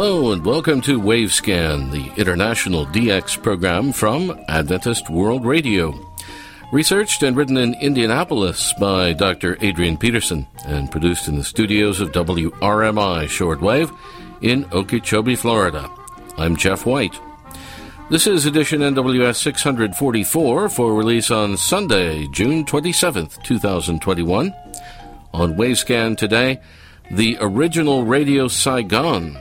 Hello and welcome to Wavescan, the international DX program from Adventist World Radio. Researched and written in Indianapolis by Dr. Adrian Peterson and produced in the studios of WRMI Shortwave in Okeechobee, Florida. I'm Jeff White. This is edition NWS 644 for release on Sunday, June 27th, 2021. On Wavescan today, the original Radio Saigon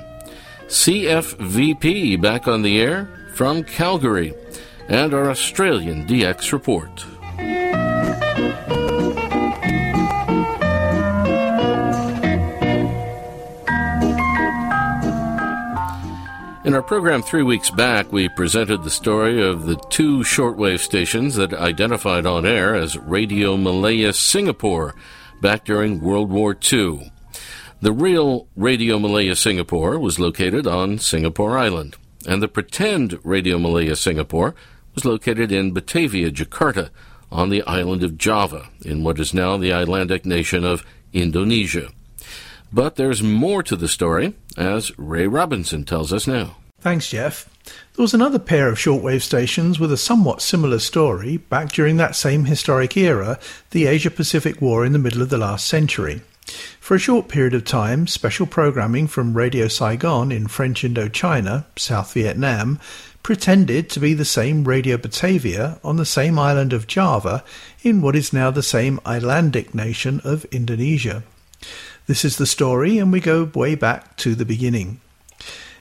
CFVP back on the air from Calgary, and our Australian DX report. In our program three weeks back, we presented the story of the two shortwave stations that identified on air as Radio Malaya Singapore back during World War II. The real Radio Malaya Singapore was located on Singapore Island, and the pretend Radio Malaya Singapore was located in Batavia, Jakarta, on the island of Java, in what is now the islandic nation of Indonesia. But there's more to the story, as Ray Robinson tells us now. Thanks, Jeff. There was another pair of shortwave stations with a somewhat similar story back during that same historic era, the Asia Pacific War in the middle of the last century. For a short period of time, special programming from Radio Saigon in French Indochina, South Vietnam, pretended to be the same Radio Batavia on the same island of Java in what is now the same islandic nation of Indonesia. This is the story, and we go way back to the beginning.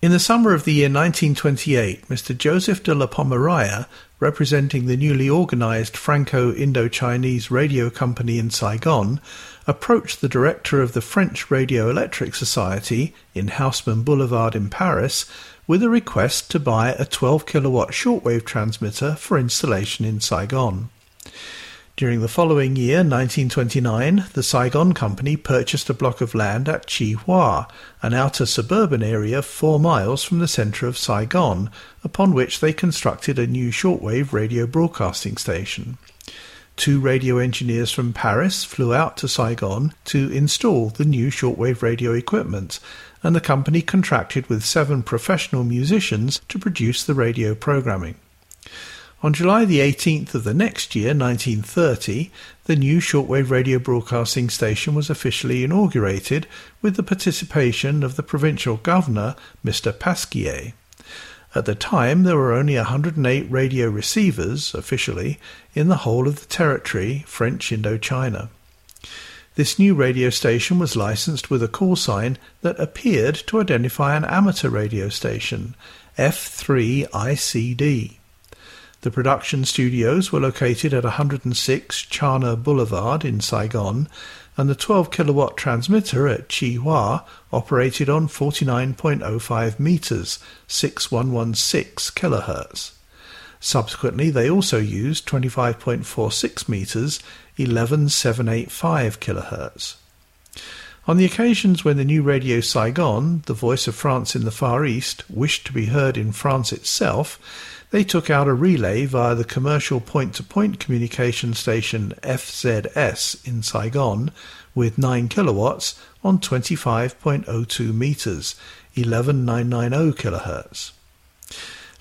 In the summer of the year 1928, Mr. Joseph de la Pomaraya, representing the newly organized Franco Indo-Chinese Radio Company in Saigon, approached the director of the French Radio Electric Society in Haussmann Boulevard in Paris with a request to buy a 12 kilowatt shortwave transmitter for installation in Saigon. During the following year, 1929, the Saigon Company purchased a block of land at Chi Hua, an outer suburban area four miles from the centre of Saigon, upon which they constructed a new shortwave radio broadcasting station. Two radio engineers from Paris flew out to Saigon to install the new shortwave radio equipment, and the company contracted with seven professional musicians to produce the radio programming. On July the 18th of the next year, 1930, the new shortwave radio broadcasting station was officially inaugurated with the participation of the provincial governor, Mr. Pasquier. At the time, there were only 108 radio receivers, officially, in the whole of the territory, French Indochina. This new radio station was licensed with a call sign that appeared to identify an amateur radio station, F3ICD. The production studios were located at 106 Charner Boulevard in Saigon, and the 12 kilowatt transmitter at Hua operated on 49.05 meters, 6116 kilohertz. Subsequently, they also used 25.46 meters, 11785 kilohertz. On the occasions when the new Radio Saigon, the voice of France in the Far East, wished to be heard in France itself, they took out a relay via the commercial point-to-point communication station FZS in Saigon with 9 kilowatts on 25.02 meters, 11990 kilohertz.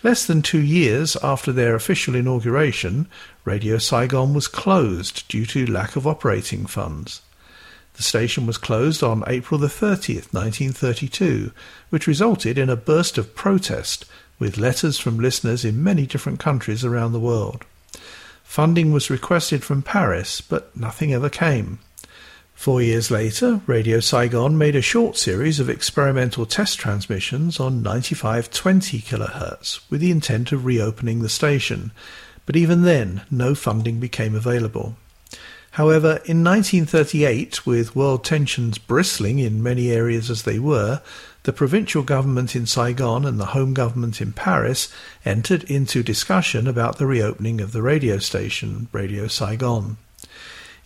Less than two years after their official inauguration, Radio Saigon was closed due to lack of operating funds. The station was closed on April the 30th, 1932, which resulted in a burst of protest with letters from listeners in many different countries around the world. Funding was requested from Paris, but nothing ever came. Four years later, Radio Saigon made a short series of experimental test transmissions on 9520 kHz with the intent of reopening the station, but even then no funding became available. However, in 1938, with world tensions bristling in many areas as they were, the provincial government in Saigon and the home government in Paris entered into discussion about the reopening of the radio station, Radio Saigon.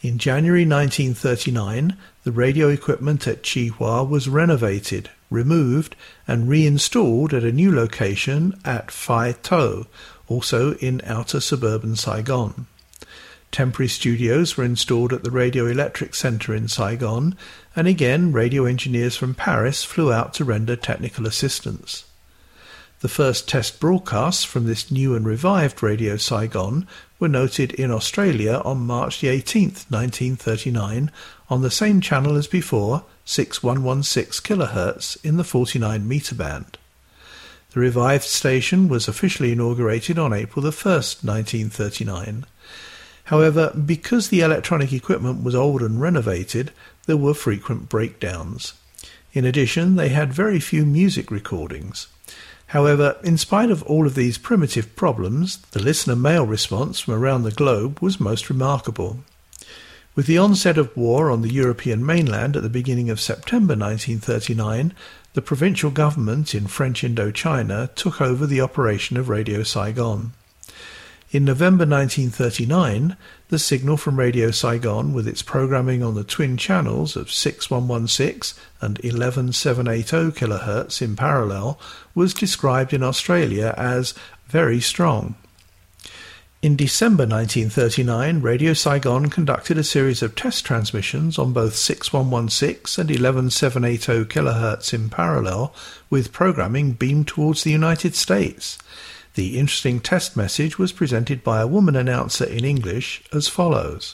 In January 1939, the radio equipment at Chi Hua was renovated, removed, and reinstalled at a new location at Phi To, also in outer suburban Saigon. Temporary studios were installed at the Radio Electric Center in Saigon, and again radio engineers from Paris flew out to render technical assistance. The first test broadcasts from this new and revived Radio Saigon were noted in Australia on March 18, 1939, on the same channel as before, 6116 kHz in the 49 meter band. The revived station was officially inaugurated on April 1, 1939. However, because the electronic equipment was old and renovated, there were frequent breakdowns. In addition, they had very few music recordings. However, in spite of all of these primitive problems, the listener mail response from around the globe was most remarkable. With the onset of war on the European mainland at the beginning of September 1939, the provincial government in French Indochina took over the operation of Radio Saigon. In November 1939, the signal from Radio Saigon, with its programming on the twin channels of 6116 and 11780 kHz in parallel, was described in Australia as very strong. In December 1939, Radio Saigon conducted a series of test transmissions on both 6116 and 11780 kHz in parallel, with programming beamed towards the United States. The interesting test message was presented by a woman announcer in English as follows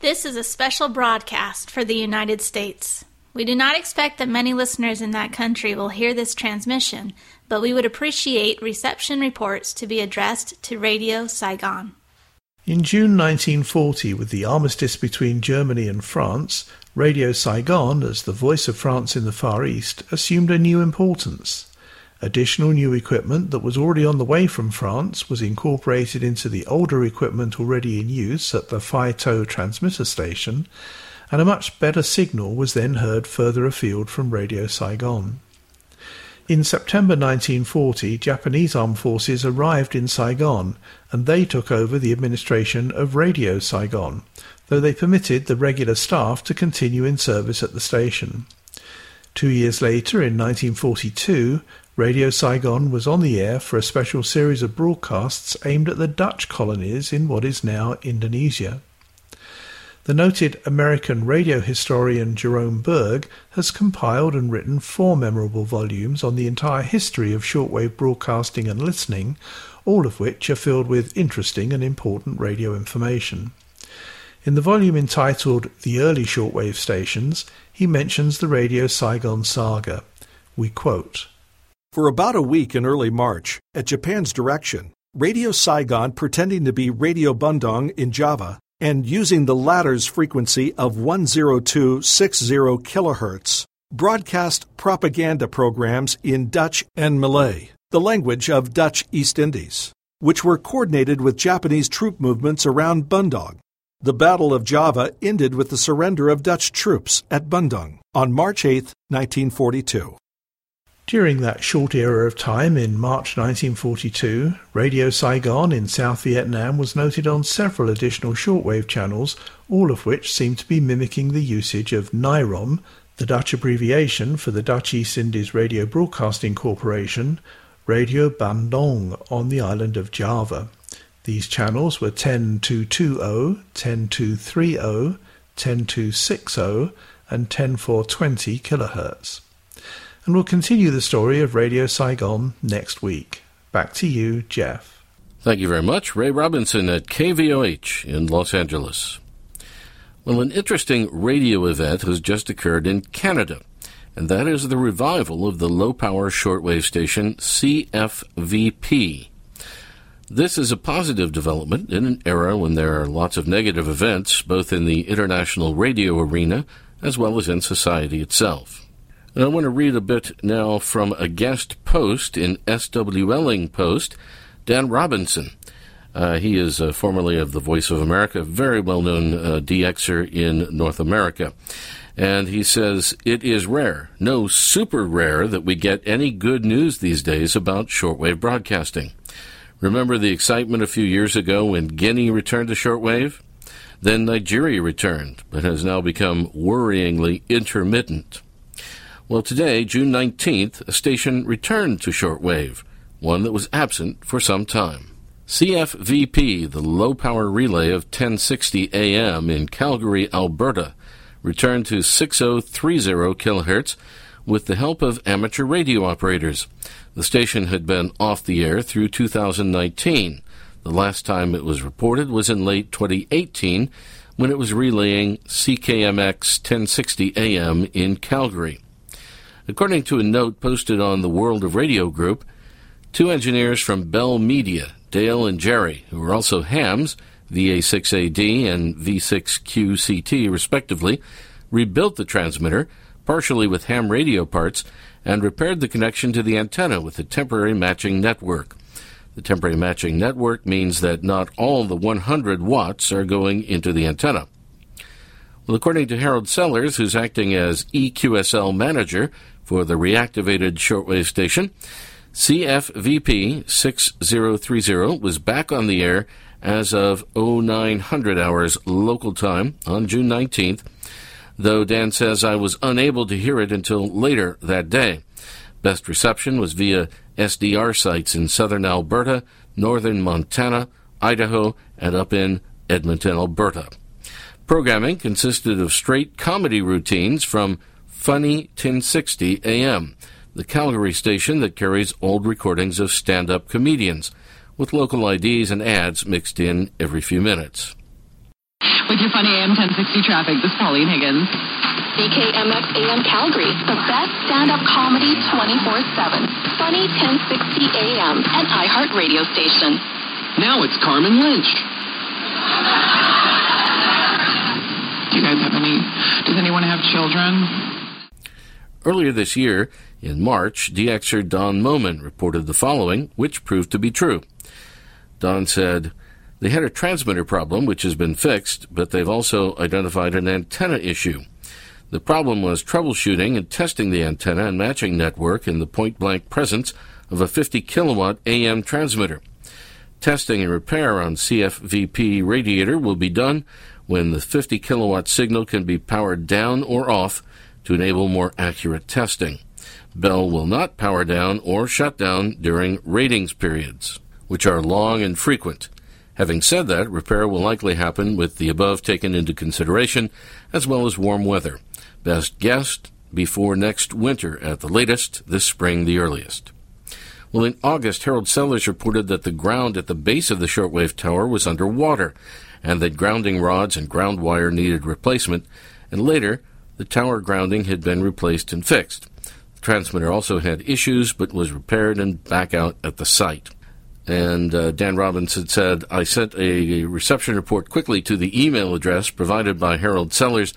This is a special broadcast for the United States. We do not expect that many listeners in that country will hear this transmission, but we would appreciate reception reports to be addressed to Radio Saigon. In June 1940, with the armistice between Germany and France, Radio Saigon, as the voice of France in the Far East, assumed a new importance. Additional new equipment that was already on the way from France was incorporated into the older equipment already in use at the Phi To transmitter station, and a much better signal was then heard further afield from Radio Saigon. In September 1940, Japanese armed forces arrived in Saigon, and they took over the administration of Radio Saigon, though they permitted the regular staff to continue in service at the station. Two years later, in 1942, Radio Saigon was on the air for a special series of broadcasts aimed at the Dutch colonies in what is now Indonesia. The noted American radio historian Jerome Berg has compiled and written four memorable volumes on the entire history of shortwave broadcasting and listening, all of which are filled with interesting and important radio information. In the volume entitled The Early Shortwave Stations, he mentions the Radio Saigon saga. We quote for about a week in early March, at Japan's direction, Radio Saigon pretending to be Radio Bandung in Java and using the latter's frequency of 10260 kHz broadcast propaganda programs in Dutch and Malay, the language of Dutch East Indies, which were coordinated with Japanese troop movements around Bandung. The Battle of Java ended with the surrender of Dutch troops at Bandung on March 8, 1942. During that short era of time in March 1942, Radio Saigon in South Vietnam was noted on several additional shortwave channels, all of which seemed to be mimicking the usage of NIROM, the Dutch abbreviation for the Dutch East Indies Radio Broadcasting Corporation, Radio Bandung on the island of Java. These channels were 10220, 10230, 10260, and 10420 kHz and we'll continue the story of Radio Saigon next week. Back to you, Jeff. Thank you very much, Ray Robinson at KVOH in Los Angeles. Well, an interesting radio event has just occurred in Canada, and that is the revival of the low power shortwave station CFVP. This is a positive development in an era when there are lots of negative events, both in the international radio arena as well as in society itself. And I want to read a bit now from a guest post in SWLing Post, Dan Robinson. Uh, he is uh, formerly of the Voice of America, very well known uh, DXer in North America. And he says, It is rare, no super rare, that we get any good news these days about shortwave broadcasting. Remember the excitement a few years ago when Guinea returned to shortwave? Then Nigeria returned, but has now become worryingly intermittent. Well, today, June 19th, a station returned to shortwave, one that was absent for some time. CFVP, the low power relay of 1060 AM in Calgary, Alberta, returned to 6030 kHz with the help of amateur radio operators. The station had been off the air through 2019. The last time it was reported was in late 2018 when it was relaying CKMX 1060 AM in Calgary. According to a note posted on the World of Radio group, two engineers from Bell Media, Dale and Jerry, who were also hams, VA6AD and V6QCT respectively, rebuilt the transmitter, partially with ham radio parts, and repaired the connection to the antenna with a temporary matching network. The temporary matching network means that not all the 100 watts are going into the antenna. Well, according to Harold Sellers, who's acting as EQSL manager for the reactivated shortwave station, CFVP 6030 was back on the air as of 0900 hours local time on June 19th, though Dan says I was unable to hear it until later that day. Best reception was via SDR sites in southern Alberta, northern Montana, Idaho, and up in Edmonton, Alberta. Programming consisted of straight comedy routines from Funny 1060 AM, the Calgary station that carries old recordings of stand up comedians, with local IDs and ads mixed in every few minutes. With your Funny AM 1060 traffic, this is Pauline Higgins. CKMX AM Calgary, the best stand-up comedy 24-7. Funny 1060 AM, an iHeart radio station. Now it's Carmen Lynch. Do you guys have any, does anyone have children? Earlier this year, in March, DXer Don Moman reported the following, which proved to be true. Don said, They had a transmitter problem, which has been fixed, but they've also identified an antenna issue. The problem was troubleshooting and testing the antenna and matching network in the point blank presence of a 50 kilowatt AM transmitter. Testing and repair on CFVP radiator will be done when the 50 kilowatt signal can be powered down or off to enable more accurate testing. Bell will not power down or shut down during ratings periods, which are long and frequent. Having said that, repair will likely happen with the above taken into consideration, as well as warm weather. Best guessed before next winter at the latest, this spring the earliest. Well, in August, Harold Sellers reported that the ground at the base of the shortwave tower was underwater, and that grounding rods and ground wire needed replacement, and later, the tower grounding had been replaced and fixed. The transmitter also had issues, but was repaired and back out at the site. And uh, Dan Robinson said, I sent a reception report quickly to the email address provided by Harold Sellers,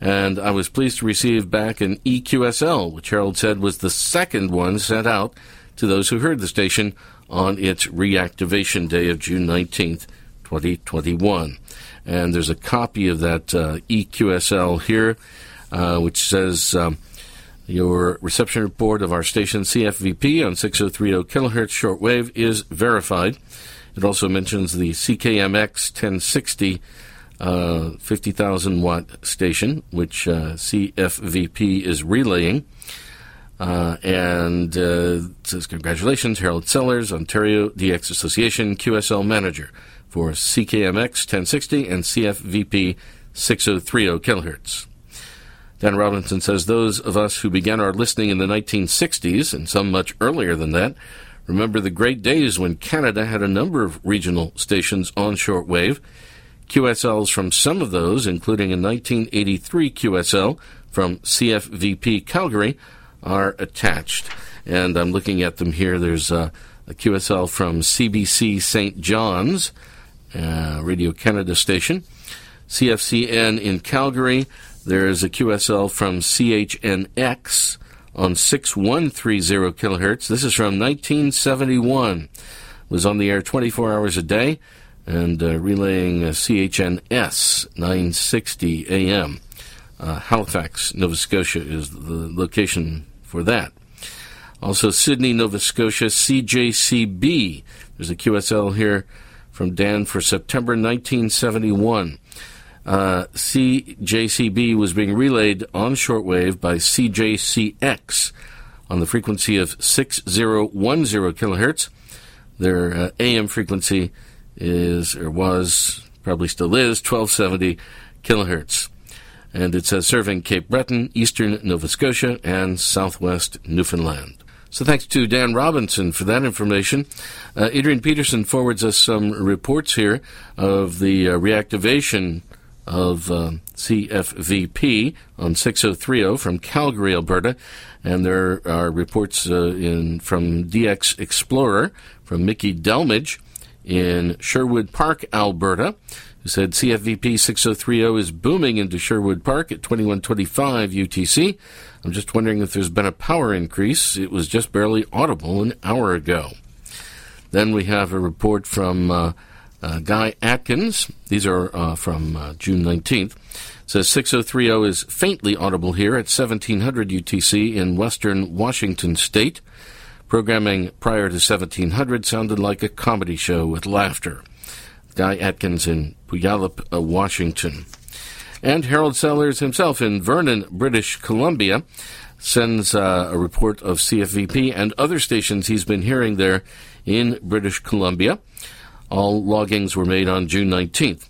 and I was pleased to receive back an EQSL, which Harold said was the second one sent out to those who heard the station on its reactivation day of June 19th, 2021. And there's a copy of that uh, EQSL here, uh, which says um, your reception report of our station CFVP on 6030 kilohertz shortwave is verified. It also mentions the CKMX 1060 uh, 50,000 watt station, which uh, CFVP is relaying. Uh, and uh, says, Congratulations, Harold Sellers, Ontario DX Association QSL Manager for CKMX 1060 and CFVP 6030 kilohertz. Dan Robinson says those of us who began our listening in the 1960s, and some much earlier than that, remember the great days when Canada had a number of regional stations on shortwave. QSLs from some of those, including a 1983 QSL from CFVP Calgary, are attached. And I'm looking at them here. There's a, a QSL from CBC St. John's, uh, Radio Canada station, CFCN in Calgary. There's a QSL from CHNX on 6130 kilohertz. This is from 1971. Was on the air 24 hours a day and uh, relaying uh, CHNS 960 AM. Uh, Halifax, Nova Scotia is the location for that. Also, Sydney, Nova Scotia, CJCB. There's a QSL here from Dan for September 1971. Uh, CJCB was being relayed on shortwave by CJCX on the frequency of 6010 kilohertz. Their uh, AM frequency is, or was, probably still is, 1270 kilohertz. and it says serving Cape Breton, eastern Nova Scotia, and southwest Newfoundland. So thanks to Dan Robinson for that information. Uh, Adrian Peterson forwards us some reports here of the uh, reactivation of uh, CFVP on 6030 from Calgary, Alberta. And there are reports uh, in from DX Explorer from Mickey Delmage in Sherwood Park, Alberta who said CFVP 6030 is booming into Sherwood Park at 2125 UTC. I'm just wondering if there's been a power increase. It was just barely audible an hour ago. Then we have a report from uh, uh, Guy Atkins. These are uh, from uh, June 19th. Says 6030 is faintly audible here at 1700 UTC in western Washington state. Programming prior to 1700 sounded like a comedy show with laughter. Guy Atkins in Puyallup, uh, Washington. And Harold Sellers himself in Vernon, British Columbia, sends uh, a report of CFVP and other stations he's been hearing there in British Columbia. All loggings were made on June 19th.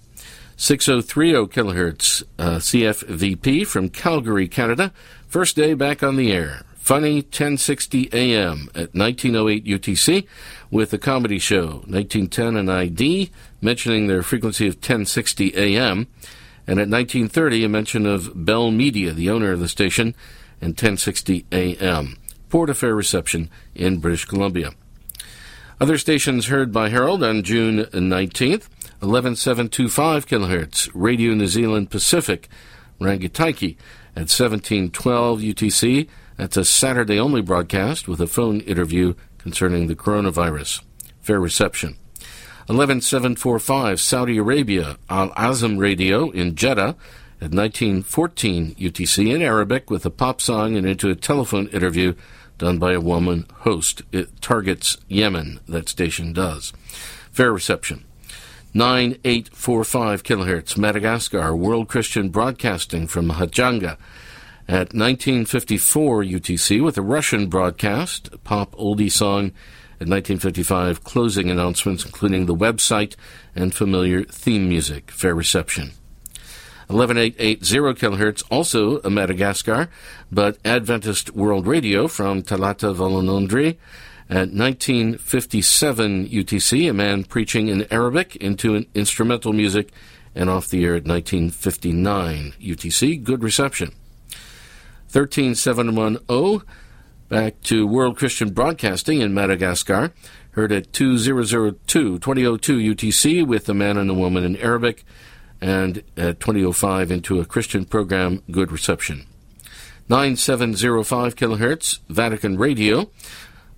6030 kilohertz uh, CFVP from Calgary, Canada. First day back on the air. Funny 1060 AM at 1908 UTC with a comedy show, 1910 and ID, mentioning their frequency of 1060 AM, and at 1930 a mention of Bell Media, the owner of the station, and 1060 AM. Port Affair reception in British Columbia. Other stations heard by Harold on June 19th, 11725 kHz, Radio New Zealand Pacific, Rangitaiki, at 1712 UTC. That's a Saturday only broadcast with a phone interview concerning the coronavirus. Fair reception. 11745 Saudi Arabia, Al Azam Radio in Jeddah at 1914 UTC in Arabic with a pop song and into a telephone interview done by a woman host. It targets Yemen, that station does. Fair reception. 9845 kilohertz Madagascar, World Christian Broadcasting from Hajanga at 1954 UTC with a Russian broadcast, pop oldie song at 1955, closing announcements including the website and familiar theme music. Fair reception. 11880 kilohertz, also a Madagascar, but Adventist World Radio from Talata Volonondri at 1957 UTC, a man preaching in Arabic into an instrumental music, and off the air at 1959 UTC. Good reception. 13710 back to World Christian Broadcasting in Madagascar. Heard at 2002, 2002 UTC with a man and a woman in Arabic, and at 2005 into a Christian program, Good Reception. 9705 kilohertz, Vatican Radio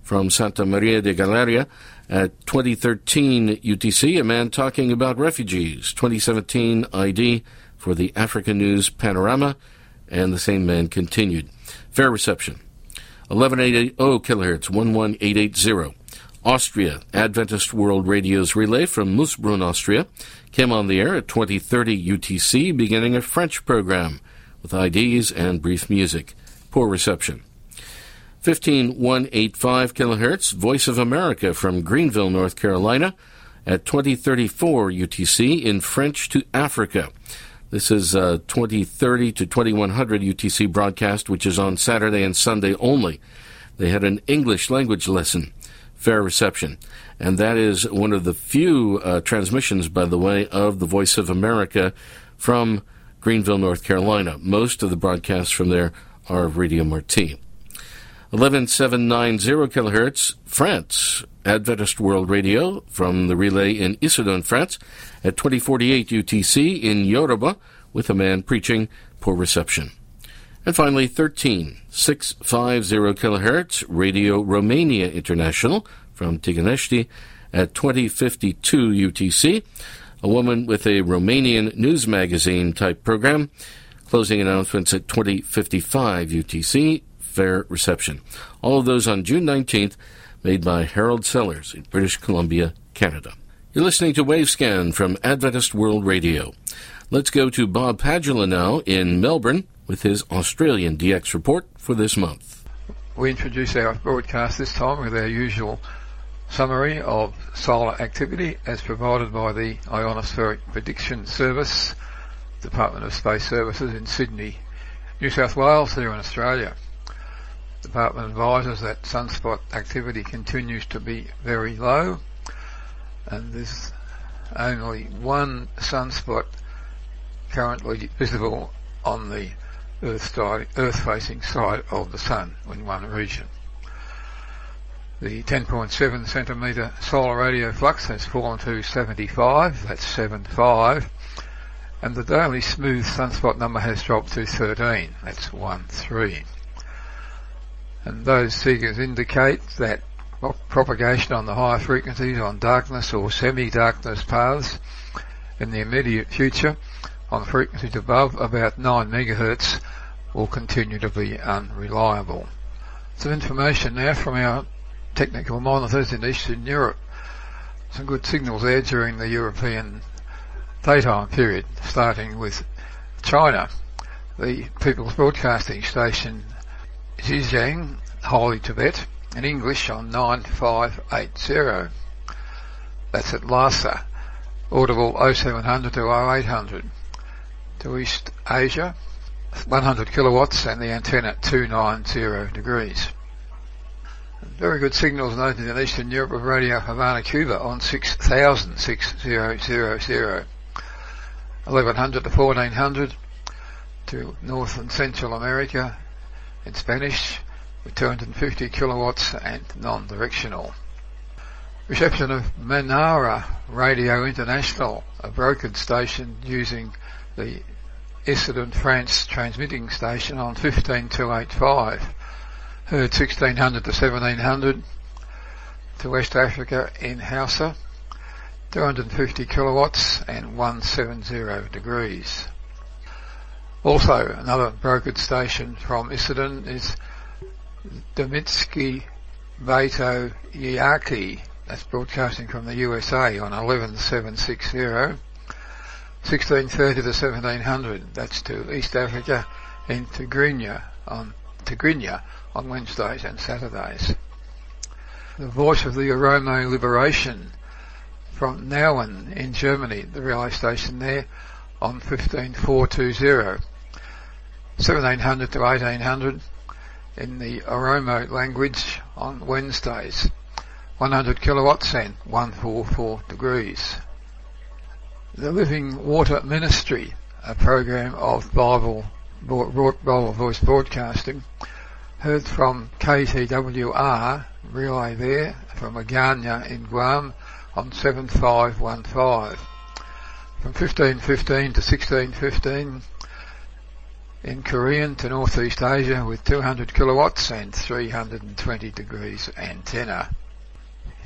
from Santa Maria de Galeria at 2013 UTC, a man talking about refugees. 2017 ID for the African News Panorama and the same man continued. Fair reception. 11880 kilohertz, 11880. Austria, Adventist World Radio's relay from Moosbrunn, Austria, came on the air at 2030 UTC, beginning a French program with IDs and brief music. Poor reception. 15185 kilohertz, Voice of America from Greenville, North Carolina, at 2034 UTC in French to Africa. This is uh, a 2030 to 2100 UTC broadcast, which is on Saturday and Sunday only. They had an English language lesson, fair reception. And that is one of the few uh, transmissions, by the way, of the Voice of America from Greenville, North Carolina. Most of the broadcasts from there are Radio Marti. 11790 kilohertz, France, Adventist World Radio from the relay in Issoudun, France, at 2048 UTC in Yoruba, with a man preaching poor reception. And finally, 13650 kilohertz, Radio Romania International from Tiganești at 2052 UTC, a woman with a Romanian news magazine type program, closing announcements at 2055 UTC, fair reception. All of those on June 19th, made by Harold Sellers in British Columbia, Canada. You're listening to Wavescan from Adventist World Radio. Let's go to Bob Padula now in Melbourne with his Australian DX report for this month. We introduce our broadcast this time with our usual summary of solar activity as provided by the Ionospheric Prediction Service Department of Space Services in Sydney, New South Wales here in Australia. The department advises that sunspot activity continues to be very low and there's only one sunspot currently visible on the Earth, side, of the Sun in one region. The 10.7 centimetre solar radio flux has fallen to 75, that's 75, and the daily smooth sunspot number has dropped to 13, that's 13. And those figures indicate that propagation on the higher frequencies on darkness or semi-darkness paths in the immediate future on frequencies above about 9 megahertz will continue to be unreliable. Some information now from our technical monitors in Eastern Europe. Some good signals there during the European daytime period, starting with China. The People's Broadcasting Station Xizang, Holy Tibet, in English on 9580. That's at Lhasa. Audible 0700 to 0800. To East Asia, 100 kilowatts and the antenna 290 degrees. Very good signals noted in Eastern Europe of Radio Havana, Cuba on 6000, 6000. 1100 to 1400 to North and Central America in Spanish with 250 kilowatts and non-directional. Reception of Manara Radio International, a brokered station using the Issoudun France transmitting station on 15285. Heard 1600 to 1700 to West Africa in Hausa, 250 kilowatts and 170 degrees. Also, another brokered station from Issoudun is Domitsky Beto Yaki. That's broadcasting from the USA on 11760, 1630 to 1700. That's to East Africa in Tigrinya on Tigrinya on Wednesdays and Saturdays. The voice of the Oromo Liberation from Nauen in Germany, the relay station there on 15420. 1700 to 1800 in the Oromo language on Wednesdays. 100 kilowatts and 144 degrees. The Living Water Ministry, a program of Bible, Bible voice broadcasting, heard from KTWR relay there from Agana in Guam on 7515. From 1515 to 1615 in Korean to Northeast Asia with 200 kilowatts and 320 degrees antenna.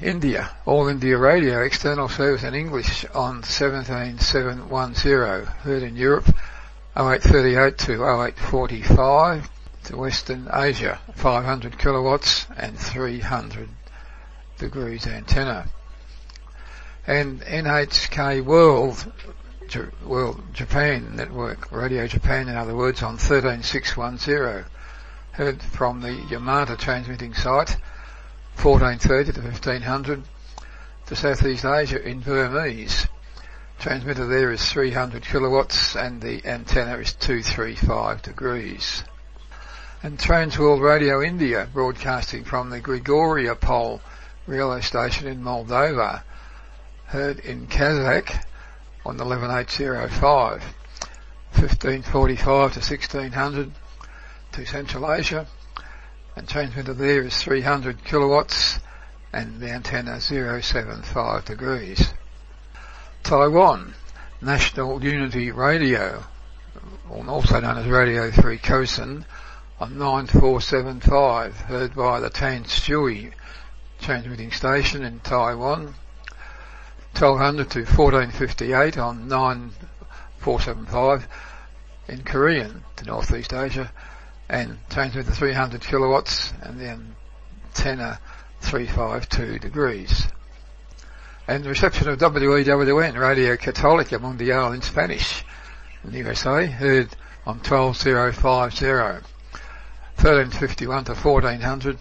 India, All India Radio, external service in English on 17710, heard in Europe 0838 to 0845 to Western Asia, 500 kilowatts and 300 degrees antenna. And NHK World World Japan Network, Radio Japan in other words, on 13610. Heard from the Yamata transmitting site, 1430 to 1500 to Southeast Asia in Burmese. Transmitter there is 300 kilowatts and the antenna is 235 degrees. And Transworld Radio India broadcasting from the Grigoriopol relay station in Moldova. Heard in Kazakh on 11805, 1545 to 1600 to Central Asia, and transmitter there is 300 kilowatts and the antenna 075 degrees. Taiwan, National Unity Radio, also known as Radio 3 Kosan, on 9475, heard by the Tan Shui transmitting station in Taiwan, 1200 to 1458 on 9475 in Korean to Northeast Asia and transmit the 300 kilowatts and then antenna 352 degrees. And the reception of WEWN, Radio catholic, Católica Mundial in Spanish in the USA, heard on 12050, 1351 to 1400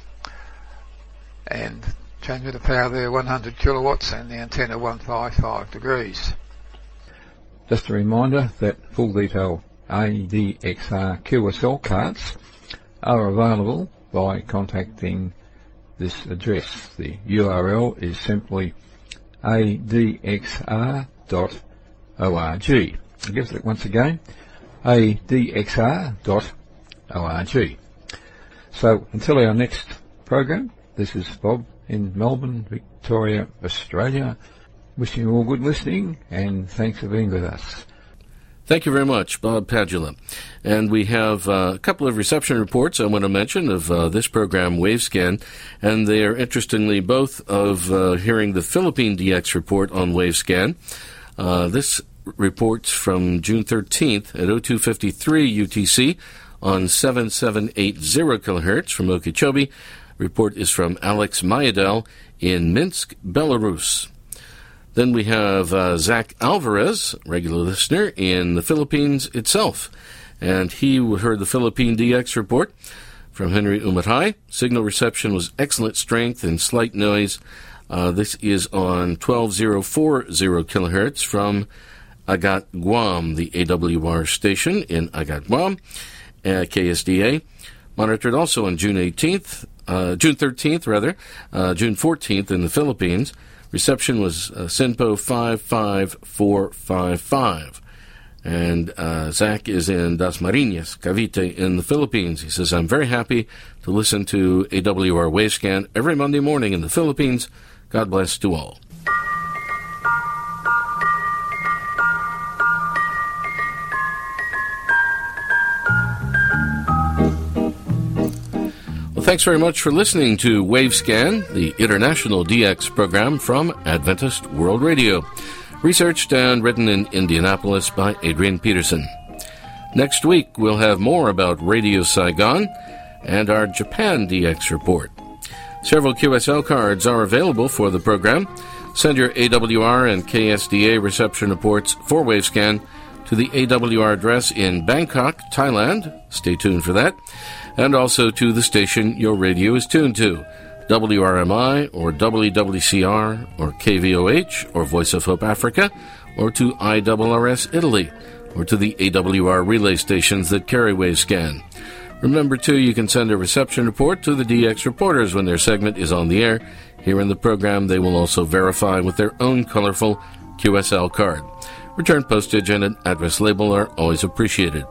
and transmitter power there 100 kilowatts and the antenna 155 degrees. Just a reminder that full detail ADXR QSL cards are available by contacting this address. The URL is simply adxr.org. I guess it once again, adxr.org. So until our next program, this is Bob in Melbourne, Victoria, Australia. Wishing you all good listening and thanks for being with us. Thank you very much, Bob Padula. And we have uh, a couple of reception reports I want to mention of uh, this program, Wavescan, and they are interestingly both of uh, hearing the Philippine DX report on Wavescan. Uh, this reports from June 13th at 0253 UTC on 7780 kilohertz from Okeechobee. Report is from Alex Mayadel in Minsk, Belarus. Then we have uh, Zach Alvarez, regular listener in the Philippines itself. And he heard the Philippine DX report from Henry Umatai. Signal reception was excellent strength and slight noise. Uh, this is on 12040 kilohertz from Agat Guam, the AWR station in Agat Guam, uh, KSDA. Monitored also on June 18th, uh, June 13th, rather, uh, June 14th in the Philippines. Reception was uh, SINPO 55455. And uh, Zach is in Das Dasmariñas, Cavite, in the Philippines. He says, I'm very happy to listen to AWR Wavescan every Monday morning in the Philippines. God bless to all. Thanks very much for listening to Wavescan, the international DX program from Adventist World Radio. Researched and written in Indianapolis by Adrian Peterson. Next week, we'll have more about Radio Saigon and our Japan DX report. Several QSL cards are available for the program. Send your AWR and KSDA reception reports for Wavescan to the AWR address in Bangkok, Thailand. Stay tuned for that and also to the station your radio is tuned to WRMI or WWCR or KVOH or Voice of Hope Africa or to IRRS Italy or to the AWR relay stations that carry Wavescan. Remember, too, you can send a reception report to the DX reporters when their segment is on the air. Here in the program, they will also verify with their own colorful QSL card. Return postage and an address label are always appreciated.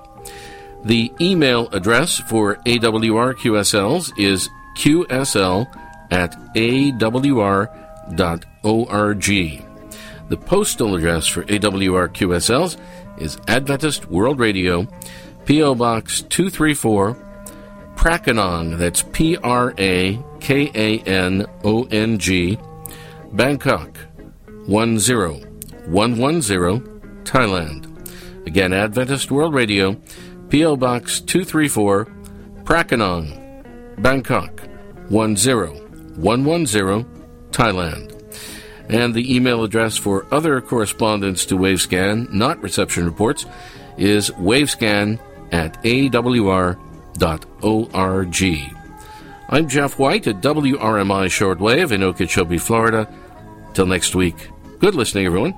The email address for AWR QSLs is qsl at awr.org. The postal address for AWR QSLs is Adventist World Radio, P.O. Box 234, Prakanong, that's P R A K A N O N G, Bangkok 10110, Thailand. Again, Adventist World Radio, P.O. Box 234, Prakanong, Bangkok 10110, Thailand. And the email address for other correspondence to Wavescan, not reception reports, is wavescan at awr.org. I'm Jeff White at WRMI Shortwave in Okeechobee, Florida. Till next week, good listening, everyone.